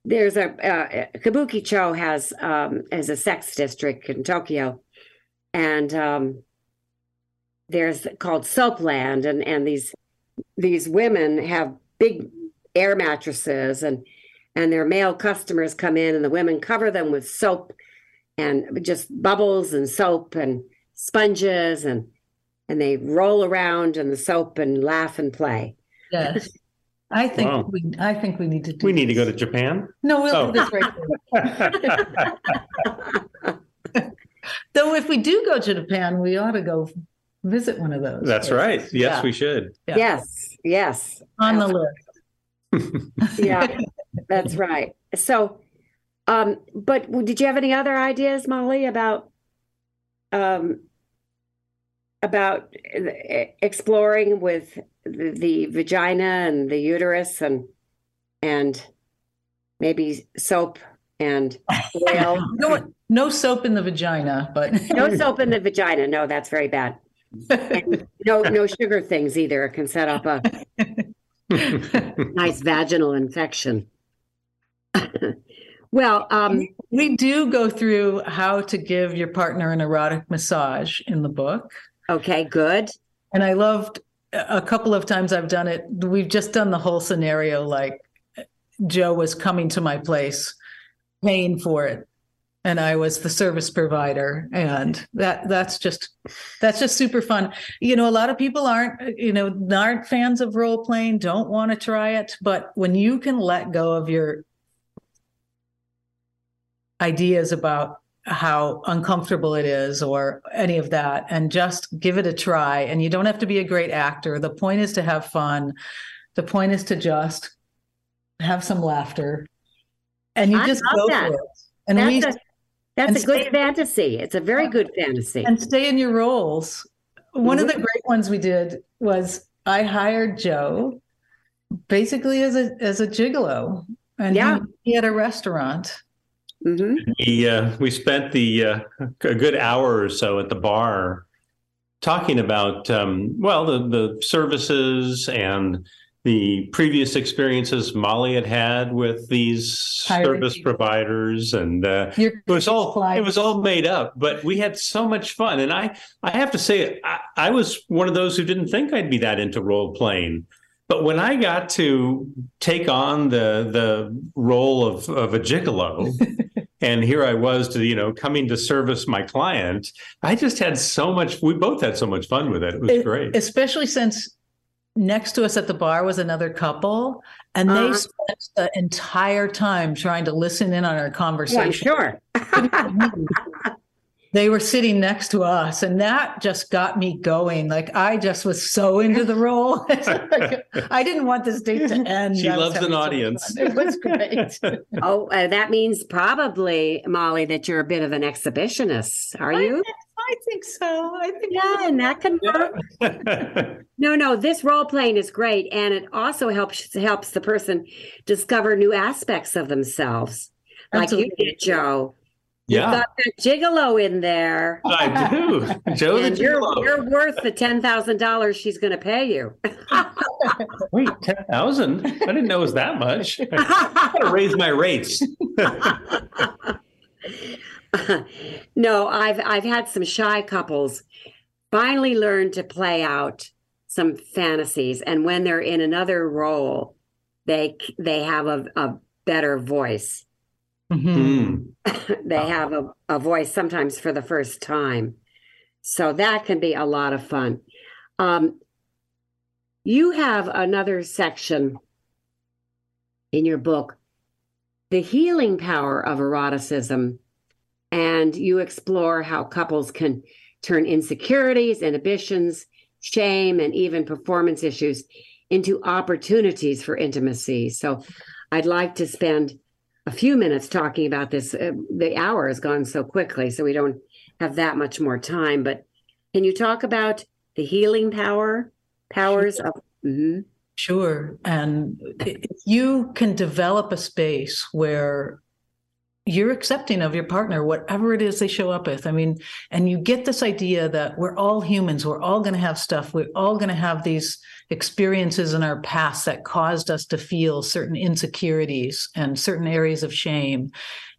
there's a uh, Kabukicho has um, has a sex district in Tokyo, and um, there's called Soapland, and and these these women have big air mattresses and and their male customers come in and the women cover them with soap and just bubbles and soap and sponges and and they roll around in the soap and laugh and play. Yes. I think Wow. we I think we need to do We need to go to this. Japan. No, we'll Oh. do this right there. Though if we do go to Japan, we ought to go visit one of those. That's places. right. Yes, Yeah. we should. Yeah. Yes, yes. On the list. Yeah, that's right. So um but did you have any other ideas, Mali, about um about uh, exploring with the, the vagina and the uterus and and maybe soap and oil. No, no soap in the vagina, but no soap in the vagina. No, that's very bad. And no, no sugar things either. It can set up a nice vaginal infection. well, um, we do go through how to give your partner an erotic massage in the book. okay, good. And I loved a couple of times I've done it. We've just done the whole scenario like Joe was coming to my place paying for it and I was the service provider and that that's just that's just super fun. You know, a lot of people aren't you know aren't fans of role playing, don't want to try it, but when you can let go of your ideas about how uncomfortable it is or any of that and just give it a try and you don't have to be a great actor the point is to have fun the point is to just have some laughter and you I just go that. for it and we That's a, that's a good stay- fantasy. It's a very good fantasy. and stay in your roles one Mm-hmm. of the great ones we did was i hired joe basically as a as a gigolo and he- Yeah. he, had a restaurant hmm We, uh, we spent the uh, a good hour or so at the bar talking about um, well the the services and the previous experiences Mali had had with these service people. providers and uh, it was all it was all made up but we had so much fun. And i i have to say I, I was one of those who didn't think i'd be that into role playing but when i got to take on the the role of of a gigolo and here i was to you know coming to service my client i just had so much we both had so much fun with it it was E- great Especially since next to us at the bar was another couple, and they Uh-huh. spent the entire time trying to listen in on our Yeah, conversation. sure. They were sitting next to us, and that just got me going. Like I just was so into the role. Like, I didn't want this date to end. She I loves an audience. fun. It was great. oh, uh, that means probably, Mali, that you're a bit of an exhibitionist. Are you? I think so. I think Yeah, and that can work. No, no, this role playing is great, and it also helps helps the person discover new aspects of themselves, like you did, Joe. Yeah. got that gigolo in there, i do. Joe the you're gigolo. you're worth the ten thousand dollars she's going to pay you. wait 10000 i didn't know it was that much. I gotta raise my rates. No, I've I've had some shy couples finally learn to play out some fantasies, and when they're in another role, they they have a, a better voice. Mhm. Hmm. they have a, a voice sometimes for the first time. So that can be a lot of fun. Um, you have another section in your book, The Healing Power of Eroticism, and you explore how couples can turn insecurities, inhibitions, shame, and even performance issues into opportunities for intimacy. So I'd like to spend a few minutes talking about this. Uh, the hour has gone so quickly, so we don't have that much more time. But can you talk about the healing power, powers of? Mm-hmm. Sure. And if you can develop a space where you're accepting of your partner, whatever it is they show up with. I mean, and you get this idea that we're all humans, we're all going to have stuff, we're all going to have these experiences in our past that caused us to feel certain insecurities and certain areas of shame.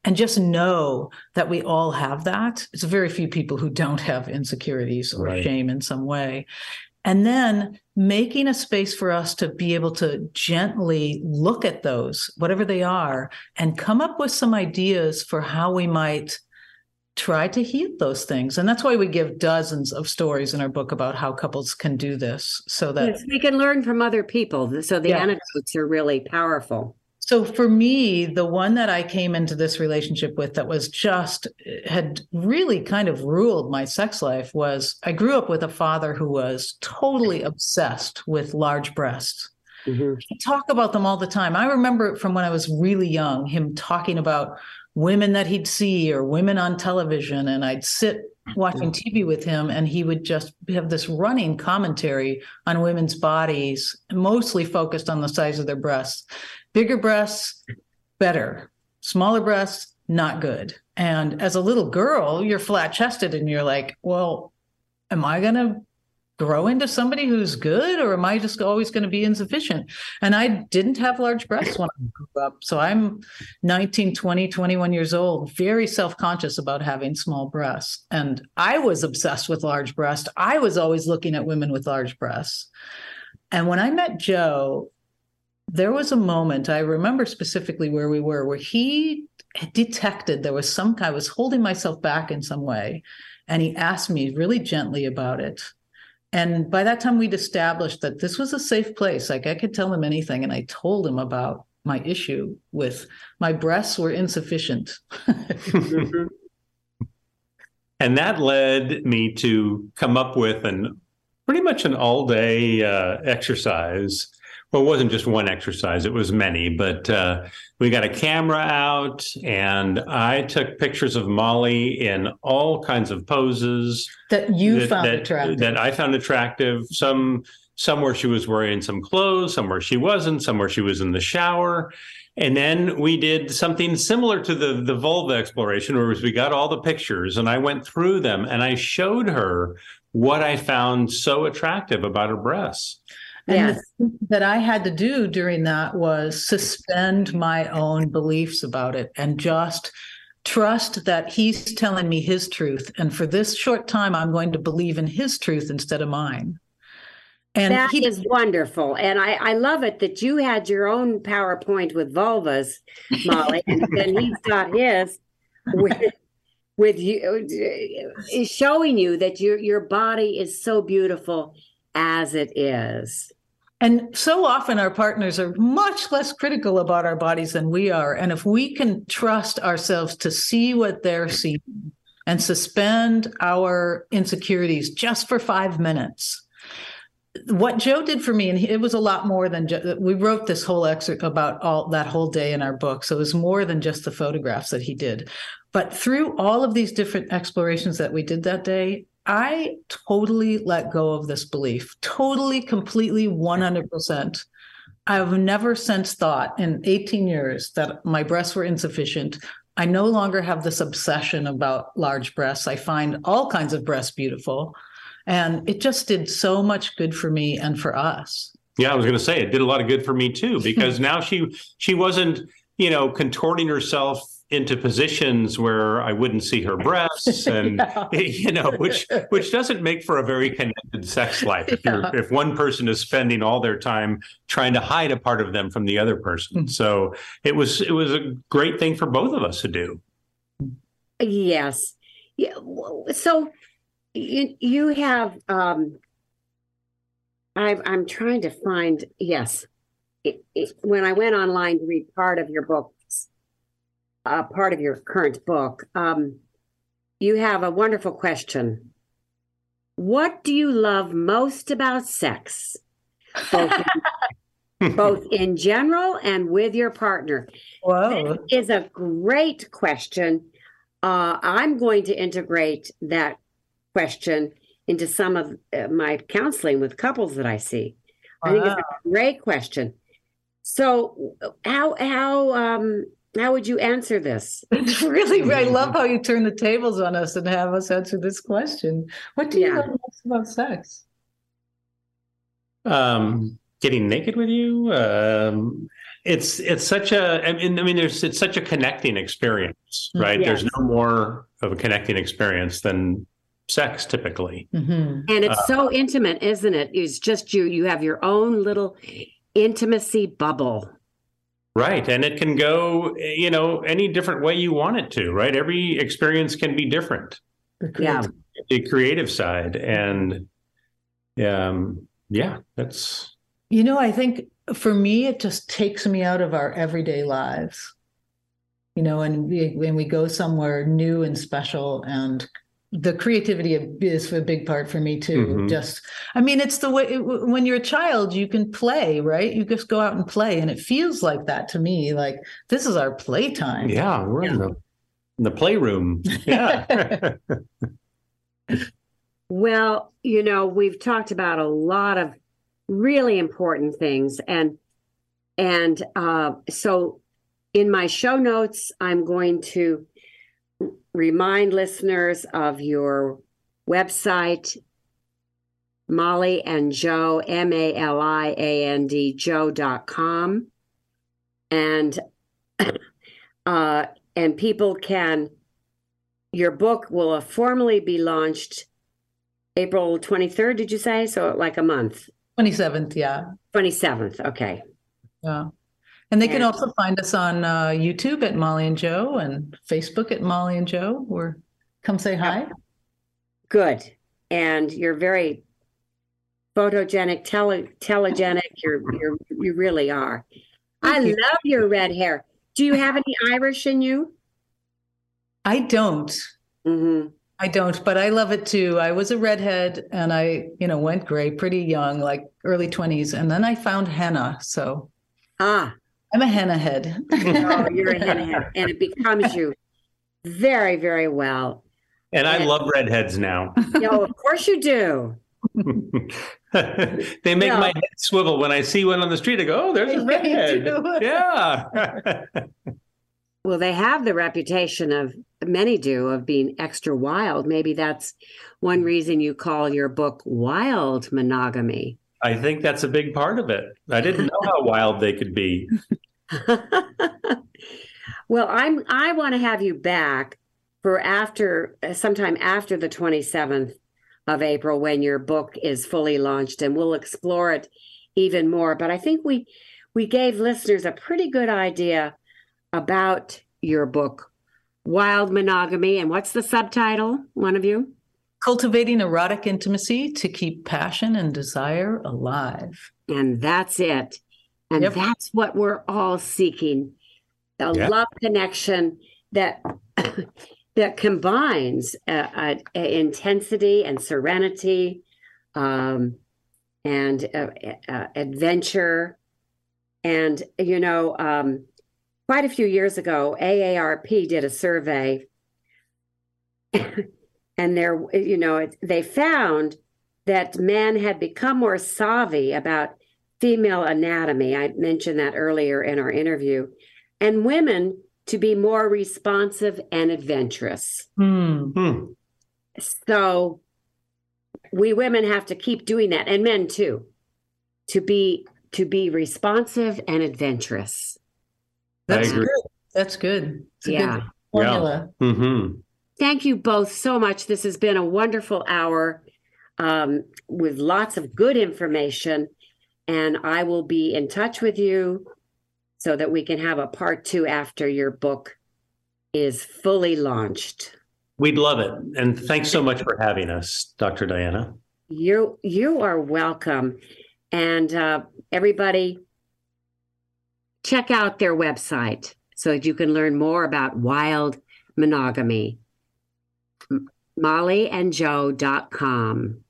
And just know that we all have that. It's very few people who don't have insecurities or right. shame in some way. And then making a space for us to be able to gently look at those, whatever they are, and come up with some ideas for how we might try to heal those things. And that's why we give dozens of stories in our book about how couples can do this so that yes, we can learn from other people. So the yeah. anecdotes are really powerful. So for me, the one that I came into this relationship with that was just had really kind of ruled my sex life was I grew up with a father who was totally obsessed with large breasts. Mm-hmm. talk about them all the time. I remember it from when I was really young, him talking about women that he'd see or women on television. And I'd sit mm-hmm. watching TV with him and he would just have this running commentary on women's bodies, mostly focused on the size of their breasts. Bigger breasts, better. Smaller breasts, not good. And as a little girl, you're flat chested and you're like, well, am I going to grow into somebody who's good or am I just always going to be insufficient? And I didn't have large breasts when I grew up. So I'm 19, 20, 21 years old, very self conscious about having small breasts. And I was obsessed with large breasts. I was always looking at women with large breasts. And when I met Joe, there was a moment I remember specifically where we were, where he detected there was some I was holding myself back in some way. And he asked me really gently about it. And by that time, we'd established that this was a safe place. Like I could tell him anything. And I told him about my issue with my breasts were insufficient. and that led me to come up with an pretty much an all day uh, exercise well, it wasn't just one exercise, it was many, but uh, we got a camera out and I took pictures of Mali in all kinds of poses that you that, found that, attractive. That I found attractive. Some somewhere she was wearing some clothes, somewhere she wasn't, somewhere she was in the shower. And then we did something similar to the the vulva exploration, where we got all the pictures and I went through them and I showed her what I found so attractive about her breasts. And yes. that I had to do during that was suspend my own beliefs about it and just trust that he's telling me his truth. And for this short time, I'm going to believe in his truth instead of mine. And that he, is wonderful. And I, I love it that you had your own PowerPoint with vulvas, Mali, and then he's got his with with you is showing you that your your body is so beautiful as it is. And so often our partners are much less critical about our bodies than we are. And if we can trust ourselves to see what they're seeing and suspend our insecurities just for five minutes, what Joe did for me, and it was a lot more than just, we wrote this whole excerpt about all that whole day in our book. So it was more than just the photographs that he did. But through all of these different explorations that we did that day, I totally let go of this belief, totally, completely, 100%. I've never since thought in 18 years that my breasts were insufficient. I no longer have this obsession about large breasts. I find all kinds of breasts beautiful. And it just did so much good for me and for us. Yeah, I was going to say it did a lot of good for me too because now she she wasn't, you know, contorting herself into positions where I wouldn't see her breasts, and yeah. you know, which which doesn't make for a very connected sex life. If yeah. if one person is spending all their time trying to hide a part of them from the other person, mm-hmm. so it was it was a great thing for both of us to do. Yes, yeah. So you, you have um I I'm trying to find yes. It, it, when I went online to read part of your books, uh, part of your current book, um, you have a wonderful question. What do you love most about sex? Both in, both in general and with your partner. Whoa. Is a great question. Uh, I'm going to integrate that question into some of uh, my counseling with couples that I see. I think it's a great question. So, how how um how would you answer this? It's really, I love how you turn the tables on us and have us answer this question. What do you Yeah. love most about sex? um getting naked with you um it's it's such a i mean i mean there's it's such a connecting experience right there's no more of a connecting experience than sex typically Mhm. And it's so intimate, isn't it? It's just you. You have your own little intimacy bubble. Right and it can go you know any different way you want it to right every experience can be different Yeah. the creative side and um yeah that's You know, I think for me, it just takes me out of our everyday lives. You know, and we, when we go somewhere new and special, and the creativity is a big part for me too. Mhm. Just, I mean, it's the way when you're a child, you can play, right? You just go out and play, and it feels like that to me. Like this is our playtime. yeah we're in the in the playroom yeah Well, you know, we've talked about a lot of really important things and and uh so in my show notes I'm going to r- remind listeners of your website Mali and Joe M A L I A N D Joe.com and uh and people can your book will formally be launched April 23rd, did you say? So like a month. 27th, yeah. 27th. Okay. Yeah. And they can also find us on uh, YouTube at Mali and Joe and Facebook at Mali and Joe, or come say hi. Good. And you're very photogenic, tele- telegenic. You're, you're, you really are. I you. love your red hair. Do you have any Irish in you? I don't. Mm-hmm. I don't, but I love it too. I was a redhead and I, you know, went gray pretty young, like early 20s. And then I found henna. So Ah, I'm a henna head. oh, you're a henna head, and it becomes you very, very well. and i Yeah. love redheads now No, of course you do. they make Yeah. my head swivel when I see one on the street. I go, "Oh, there's a redhead." yeah. Well, they have the reputation of many do of being extra wild. Maybe that's one reason you call your book Wild Monogamy. I think that's a big part of it. I didn't know how wild they could be. well, I'm I want to have you back for after sometime after the 27th of April when your book is fully launched and we'll explore it even more. But I think we we gave listeners a pretty good idea about your book Wild Monogamy and what's the subtitle? One of you? Cultivating erotic intimacy to keep passion and desire alive. And that's it. And Yep. that's what we're all seeking. A Yeah. love connection that that combines uh, uh, intensity and serenity um, and uh, uh, adventure. And, you know, um, quite a few years ago, AARP did a survey. and there, you know, it, they found that men had become more savvy about female anatomy. I mentioned that earlier in our interview. And women to be more responsive and adventurous. Hmm. Hmm. So we women have to keep doing that and men too to be to be responsive and adventurous. That's good. That's good. It's a Yeah. good formula. hmm Thank you both so much. This has been a wonderful hour um, with lots of good information. And I will be in touch with you so that we can have a part two after your book is fully launched. We'd love it. And thanks so much for having us, Dr. Diana. You you are welcome. And uh, everybody, check out their website so that you can learn more about wild monogamy maliandjoe.com.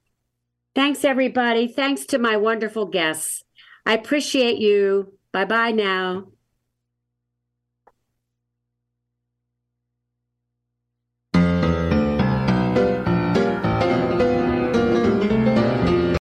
Thanks, everybody. Thanks to my wonderful guests. I appreciate you. Bye bye now.